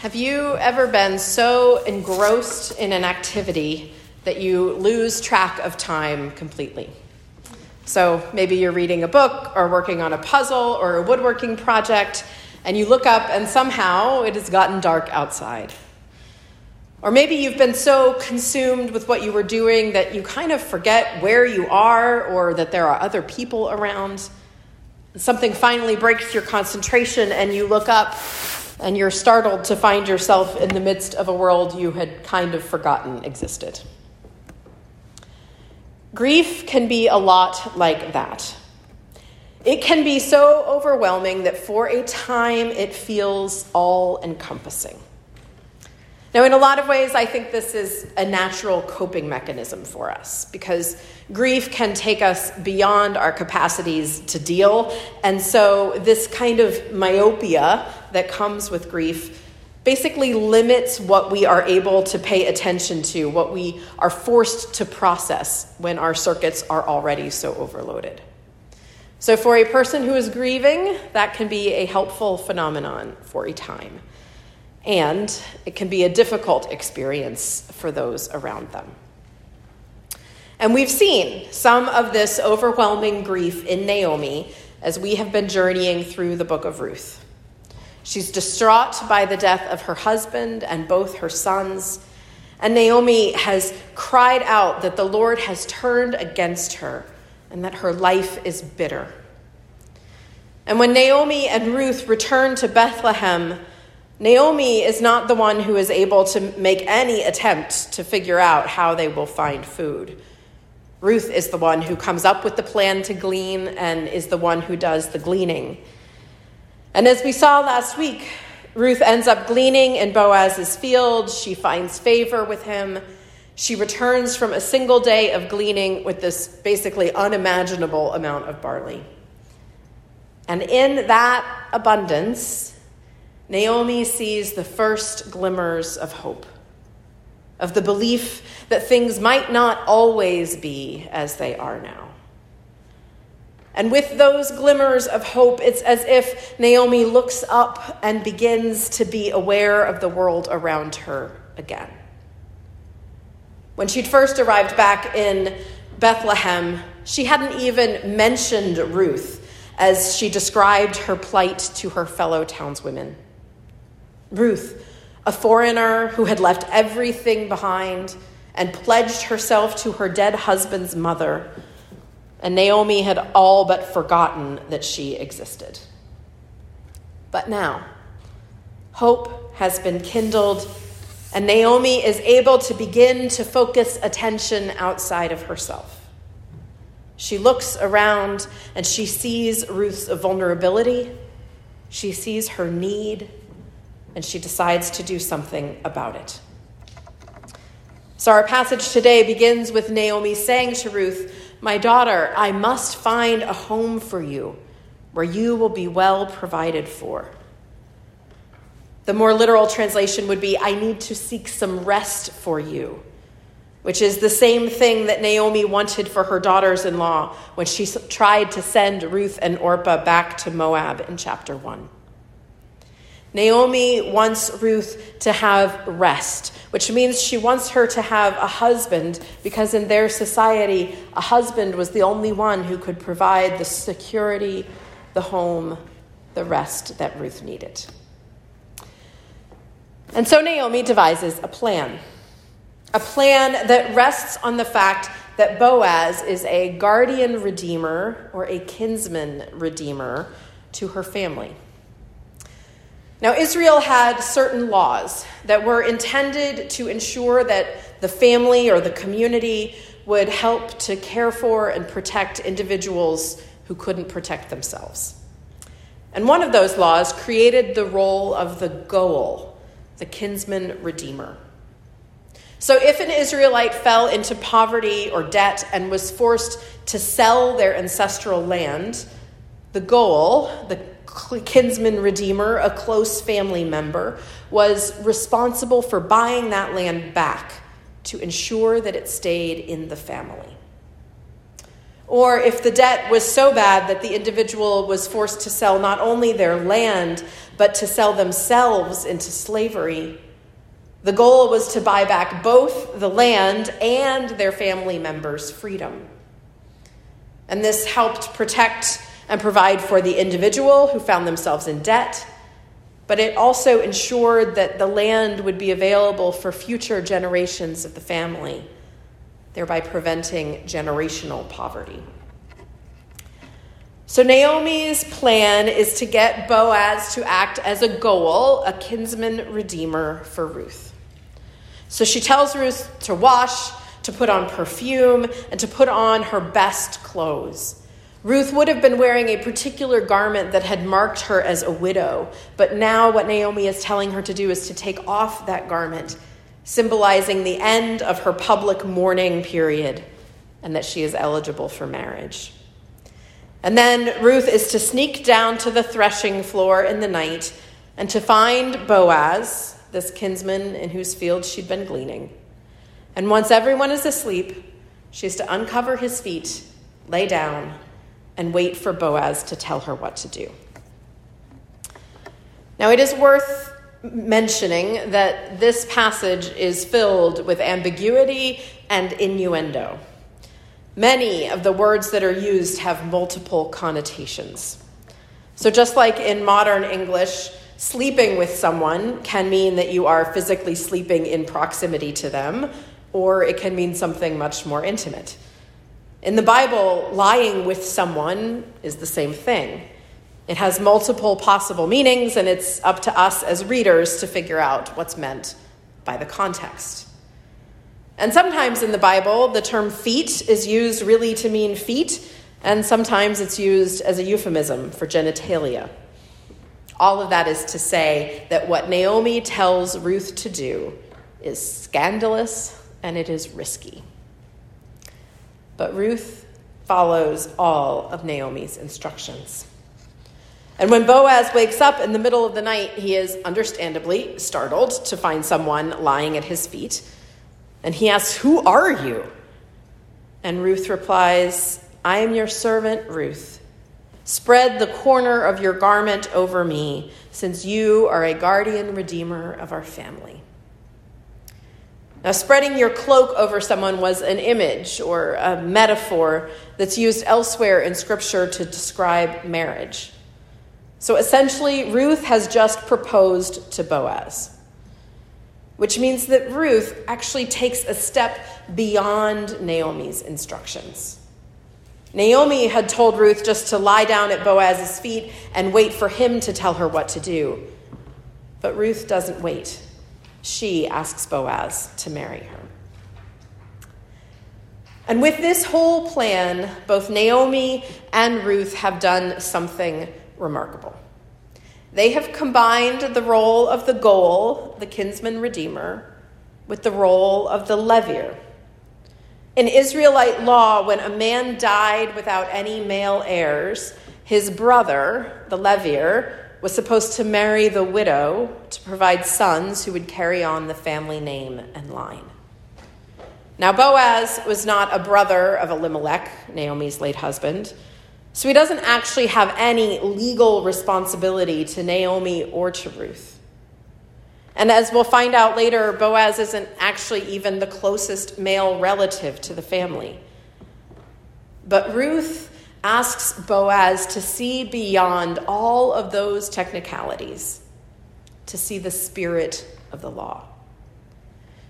Have you ever been so engrossed in an activity that you lose track of time completely? So maybe you're reading a book or working on a puzzle or a woodworking project, and you look up and somehow it has gotten dark outside. Or maybe you've been so consumed with what you were doing that you kind of forget where you are or that there are other people around. Something finally breaks your concentration, and you look up and you're startled to find yourself in the midst of a world you had kind of forgotten existed. Grief can be a lot like that. It can be so overwhelming that for a time it feels all encompassing. Now, in a lot of ways, I think this is a natural coping mechanism for us because grief can take us beyond our capacities to deal. And so, this kind of myopia that comes with grief basically limits what we are able to pay attention to, what we are forced to process when our circuits are already so overloaded. So, for a person who is grieving, that can be a helpful phenomenon for a time and it can be a difficult experience for those around them. And we've seen some of this overwhelming grief in Naomi as we have been journeying through the book of Ruth. She's distraught by the death of her husband and both her sons. And Naomi has cried out that the Lord has turned against her and that her life is bitter. And when Naomi and Ruth return to Bethlehem, Naomi is not the one who is able to make any attempt to figure out how they will find food. Ruth is the one who comes up with the plan to glean and is the one who does the gleaning. And as we saw last week, Ruth ends up gleaning in Boaz's field. She finds favor with him. She returns from a single day of gleaning with this basically unimaginable amount of barley. And in that abundance, Naomi sees the first glimmers of hope, of the belief that things might not always be as they are now. And with those glimmers of hope, it's as if Naomi looks up and begins to be aware of the world around her again. When she'd first arrived back in Bethlehem, she hadn't even mentioned Ruth as she described her plight to her fellow townswomen. Ruth, a foreigner who had left everything behind and pledged herself to her dead husband's mother, and Naomi had all but forgotten that she existed. But now, hope has been kindled, and Naomi is able to begin to focus attention outside of herself. She looks around and she sees Ruth's vulnerability. She sees her need and she decides to do something about it. So, our passage today begins with Naomi saying to Ruth, My daughter, I must find a home for you where you will be well provided for. The more literal translation would be, I need to seek some rest for you, which is the same thing that Naomi wanted for her daughters in law when she tried to send Ruth and Orpah back to Moab in chapter 1. Naomi wants Ruth to have rest, which means she wants her to have a husband because in their society, a husband was the only one who could provide the security, the home, the rest that Ruth needed. And so Naomi devises a plan. A plan that rests on the fact that Boaz is a guardian redeemer or a kinsman redeemer to her family. Now, Israel had certain laws that were intended to ensure that the family or the community would help to care for and protect individuals who couldn't protect themselves. And one of those laws created the role of the Goel, the kinsman redeemer. So, if an Israelite fell into poverty or debt and was forced to sell their ancestral land, the Goel, the kinsman redeemer, a close family member, was responsible for buying that land back to ensure that it stayed in the family. or if the debt was so bad that the individual was forced to sell not only their land, but to sell themselves into slavery. The goel was to buy back both the land and their family members' freedom. And this helped protect and provide for the individual who found themselves in debt, but it also ensured that the land would be available for future generations of the family, thereby preventing generational poverty. So, Naomi's plan is to get Boaz to act as a goel, a kinsman redeemer for Ruth. So, she tells Ruth to wash, to put on perfume, and to put on her best clothes. Ruth would have been wearing a particular garment that had marked her as a widow, but now what Naomi is telling her to do is to take off that garment, symbolizing the end of her public mourning period and that she is eligible for marriage. And then Ruth is to sneak down to the threshing floor in the night and to find Boaz, this kinsman in whose field she'd been gleaning. And once everyone is asleep, she's to uncover his feet, lay down, and wait for Boaz to tell her what to do. Now, it is worth mentioning that this passage is filled with ambiguity and innuendo. Many of the words that are used have multiple connotations. So, just like in modern English, sleeping with someone can mean that you are physically sleeping in proximity to them, or it can mean something much more intimate. In the Bible, lying with someone is the same thing. It has multiple possible meanings, and it's up to us as readers to figure out what's meant by the context. And sometimes in the Bible, the term feet is used really to mean feet, and sometimes it's used as a euphemism for genitalia. All of that is to say that what Naomi tells Ruth to do is scandalous and it is risky. But Ruth follows all of Naomi's instructions. And when Boaz wakes up in the middle of the night, he is understandably startled to find someone lying at his feet. And he asks, Who are you? And Ruth replies, I am your servant, Ruth. Spread the corner of your garment over me, since you are a guardian redeemer of our family. Now, spreading your cloak over someone was an image or a metaphor that's used elsewhere in Scripture to describe marriage. So essentially, Ruth has just proposed to Boaz, which means that Ruth actually takes a step beyond Naomi's instructions. Naomi had told Ruth just to lie down at Boaz's feet and wait for him to tell her what to do. But Ruth doesn't wait she asks Boaz to marry her. And with this whole plan, both Naomi and Ruth have done something remarkable. They have combined the role of the goel, the kinsman redeemer, with the role of the levir. In Israelite law, when a man died without any male heirs, his brother, the levir, was supposed to marry the widow to provide sons who would carry on the family name and line. Now, Boaz was not a brother of Elimelech, Naomi's late husband, so he doesn't actually have any legal responsibility to Naomi or to Ruth. And as we'll find out later, Boaz isn't actually even the closest male relative to the family. But Ruth asks Boaz to see beyond all of those technicalities, to see the spirit of the law.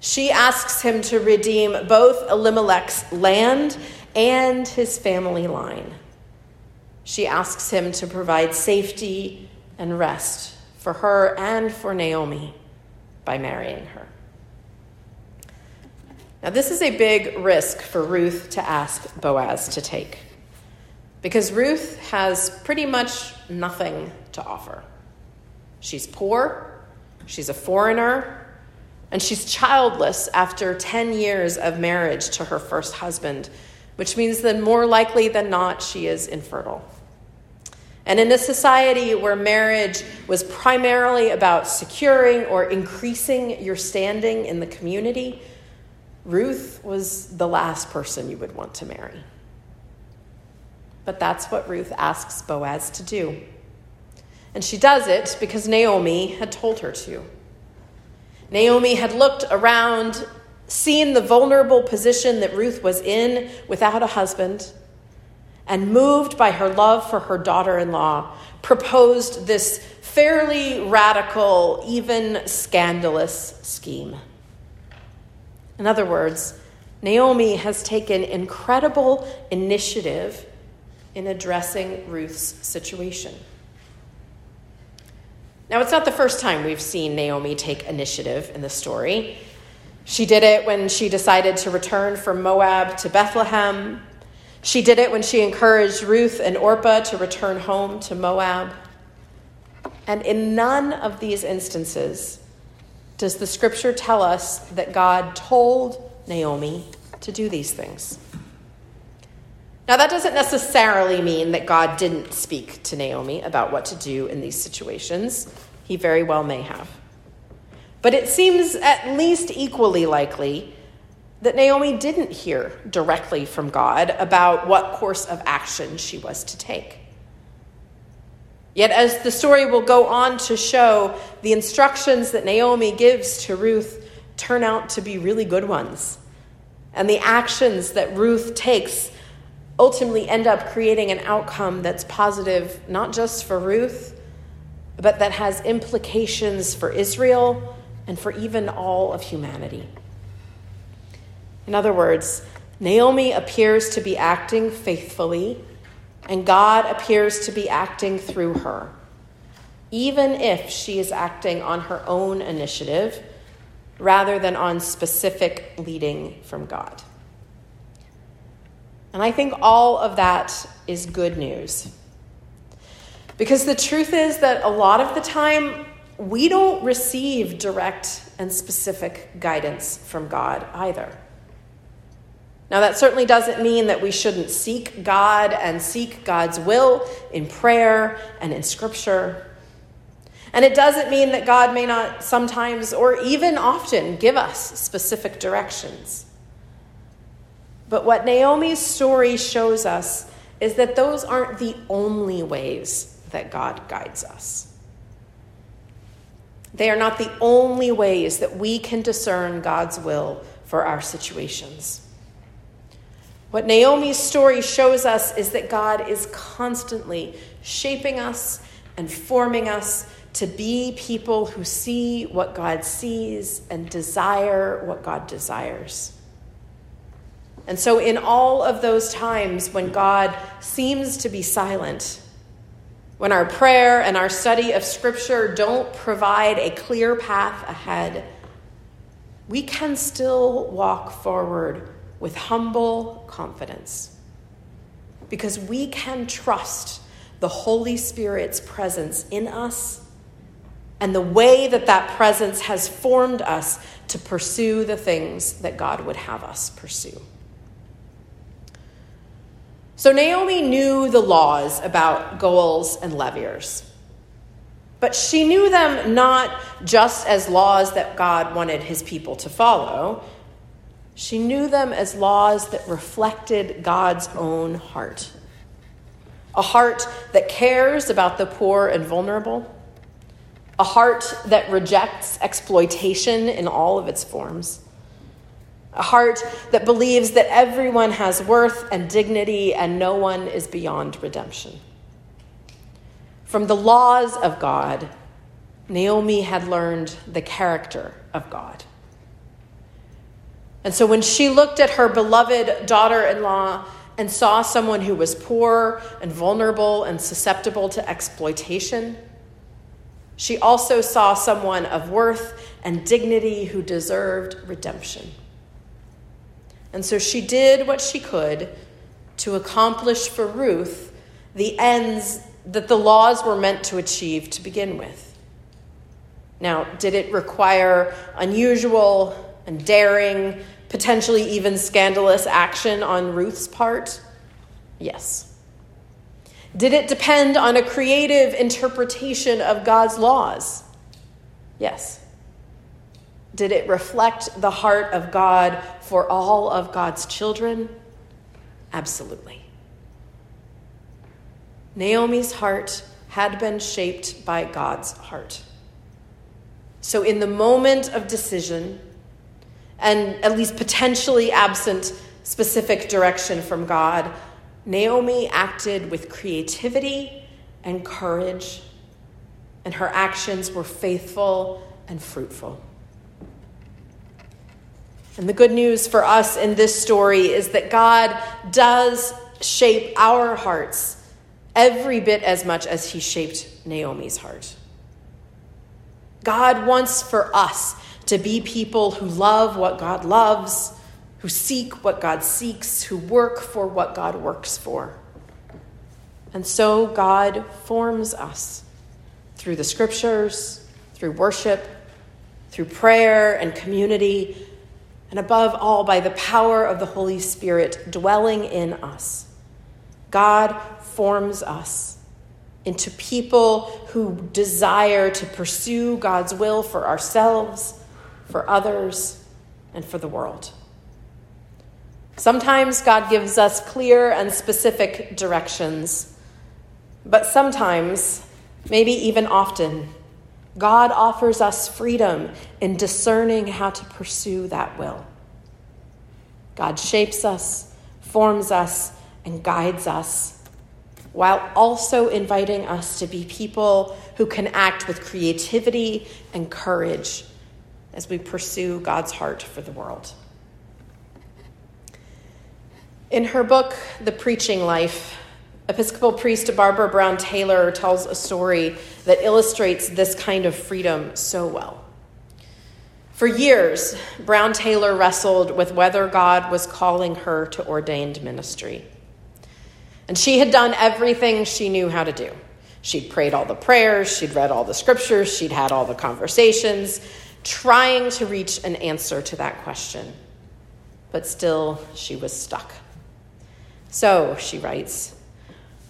She asks him to redeem both Elimelech's land and his family line. She asks him to provide safety and rest for her and for Naomi by marrying her. Now, this is a big risk for Ruth to ask Boaz to take because Ruth has pretty much nothing to offer. She's poor, she's a foreigner, and she's childless after 10 years of marriage to her first husband, which means that more likely than not, she is infertile. And in a society where marriage was primarily about securing or increasing your standing in the community, Ruth was the last person you would want to marry. But that's what Ruth asks Boaz to do. And she does it because Naomi had told her to. Naomi had looked around, seen the vulnerable position that Ruth was in without a husband, and moved by her love for her daughter in law, proposed this fairly radical, even scandalous scheme. In other words, Naomi has taken incredible initiative in addressing Ruth's situation. Now, it's not the first time we've seen Naomi take initiative in the story. She did it when she decided to return from Moab to Bethlehem. She did it when she encouraged Ruth and Orpah to return home to Moab. And in none of these instances does the scripture tell us that God told Naomi to do these things. Now, that doesn't necessarily mean that God didn't speak to Naomi about what to do in these situations. He very well may have. But it seems at least equally likely that Naomi didn't hear directly from God about what course of action she was to take. Yet, as the story will go on to show, the instructions that Naomi gives to Ruth turn out to be really good ones. And the actions that Ruth takes ultimately end up creating an outcome that's positive, not just for Ruth, but that has implications for Israel and for even all of humanity. In other words, Naomi appears to be acting faithfully, and God appears to be acting through her, even if she is acting on her own initiative rather than on specific leading from God. And I think all of that is good news. Because the truth is that a lot of the time, we don't receive direct and specific guidance from God either. Now, that certainly doesn't mean that we shouldn't seek God and seek God's will in prayer and in Scripture. And it doesn't mean that God may not sometimes or even often give us specific directions. But what Naomi's story shows us is that those aren't the only ways that God guides us. They are not the only ways that we can discern God's will for our situations. What Naomi's story shows us is that God is constantly shaping us and forming us to be people who see what God sees and desire what God desires. And so, in all of those times when God seems to be silent, when our prayer and our study of Scripture don't provide a clear path ahead, we can still walk forward with humble confidence because we can trust the Holy Spirit's presence in us and the way that that presence has formed us to pursue the things that God would have us pursue. So Naomi knew the laws about goels and levirs. But she knew them not just as laws that God wanted his people to follow. She knew them as laws that reflected God's own heart. A heart that cares about the poor and vulnerable. A heart that rejects exploitation in all of its forms a heart that believes that everyone has worth and dignity and no one is beyond redemption. From the laws of God, Naomi had learned the character of God. And so when she looked at her beloved daughter in law and saw someone who was poor and vulnerable and susceptible to exploitation, she also saw someone of worth and dignity who deserved redemption. And so she did what she could to accomplish for Ruth the ends that the laws were meant to achieve to begin with. Now, did it require unusual and daring, potentially even scandalous action on Ruth's part? Yes. Did it depend on a creative interpretation of God's laws? Yes. Did it reflect the heart of God for all of God's children? Absolutely. Naomi's heart had been shaped by God's heart. So, in the moment of decision, and at least potentially absent specific direction from God, Naomi acted with creativity and courage, and her actions were faithful and fruitful. And the good news for us in this story is that God does shape our hearts every bit as much as He shaped Naomi's heart. God wants for us to be people who love what God loves, who seek what God seeks, who work for what God works for. And so God forms us through the scriptures, through worship, through prayer and community, and above all, by the power of the Holy Spirit dwelling in us. God forms us into people who desire to pursue God's will for ourselves, for others, and for the world. Sometimes God gives us clear and specific directions, but sometimes, maybe even often, God offers us freedom in discerning how to pursue that will. God shapes us, forms us, and guides us, while also inviting us to be people who can act with creativity and courage as we pursue God's heart for the world. In her book, The Preaching Life, Episcopal priest Barbara Brown Taylor tells a story that illustrates this kind of freedom so well. For years, Brown Taylor wrestled with whether God was calling her to ordained ministry. And she had done everything she knew how to do. She'd prayed all the prayers, she'd read all the scriptures, she'd had all the conversations, trying to reach an answer to that question. But still, she was stuck. So, she writes,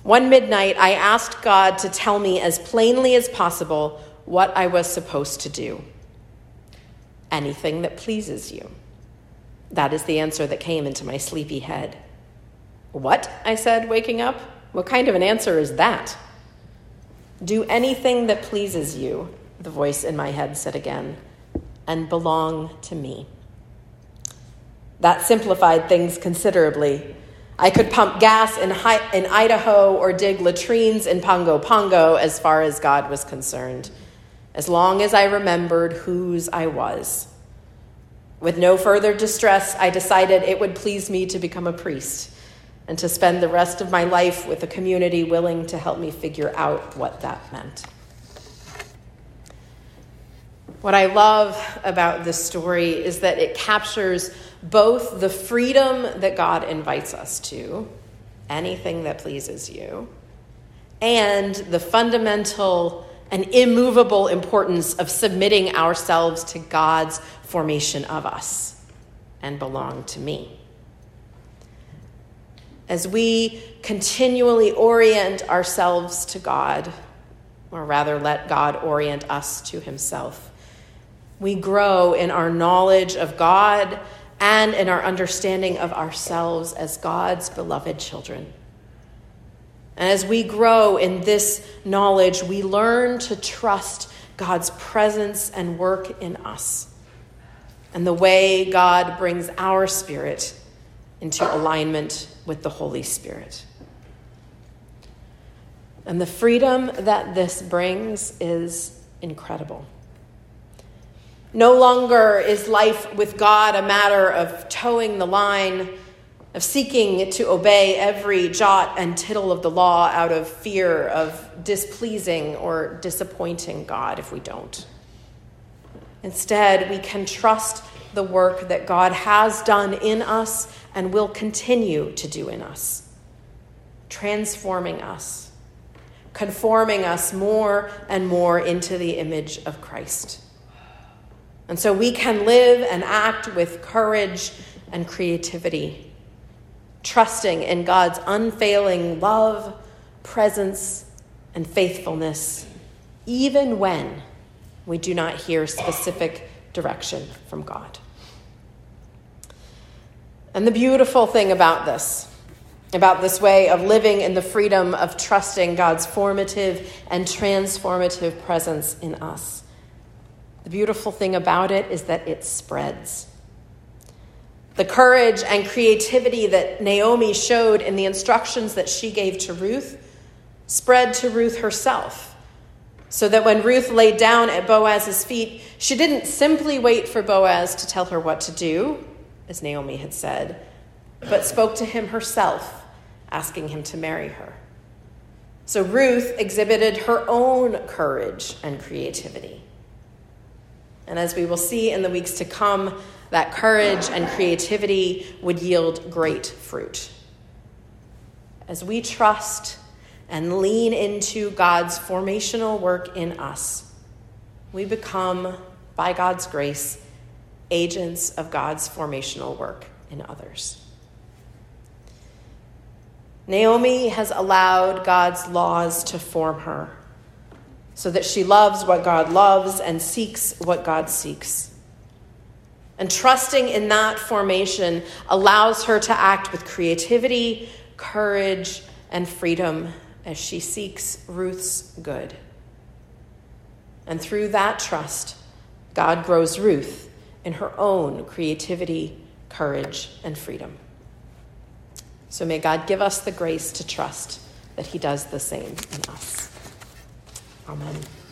one midnight, I asked God to tell me as plainly as possible what I was supposed to do. Anything that pleases you. That is the answer that came into my sleepy head. What? I said, waking up. What kind of an answer is that? Do anything that pleases you, the voice in my head said again, and belong to me. That simplified things considerably. I could pump gas in, in Idaho or dig latrines in Pago Pago as far as God was concerned, as long as I remembered whose I was. With no further distress, I decided it would please me to become a priest and to spend the rest of my life with a community willing to help me figure out what that meant. What I love about this story is that it captures both the freedom that God invites us to, anything that pleases you, and the fundamental and immovable importance of submitting ourselves to God's formation of us and belong to me. As we continually orient ourselves to God, or rather let God orient us to Himself, we grow in our knowledge of God and in our understanding of ourselves as God's beloved children. And as we grow in this knowledge, we learn to trust God's presence and work in us and the way God brings our spirit into alignment with the Holy Spirit. And the freedom that this brings is incredible. No longer is life with God a matter of toeing the line, of seeking to obey every jot and tittle of the law out of fear of displeasing or disappointing God if we don't. Instead, we can trust the work that God has done in us and will continue to do in us, transforming us, conforming us more and more into the image of Christ. And so we can live and act with courage and creativity, trusting in God's unfailing love, presence, and faithfulness, even when we do not hear specific direction from God. And the beautiful thing about this about this way of living in the freedom of trusting God's formative and transformative presence in us. The beautiful thing about it is that it spreads. The courage and creativity that Naomi showed in the instructions that she gave to Ruth spread to Ruth herself. So that when Ruth laid down at Boaz's feet, she didn't simply wait for Boaz to tell her what to do, as Naomi had said, but spoke to him herself, asking him to marry her. So Ruth exhibited her own courage and creativity. And as we will see in the weeks to come, that courage and creativity would yield great fruit. As we trust and lean into God's formational work in us, we become, by God's grace, agents of God's formational work in others. Naomi has allowed God's laws to form her so that she loves what God loves and seeks what God seeks. And trusting in that formation allows her to act with creativity, courage, and freedom as she seeks Ruth's good. And through that trust, God grows Ruth in her own creativity, courage, and freedom. So may God give us the grace to trust that He does the same in us. Amen.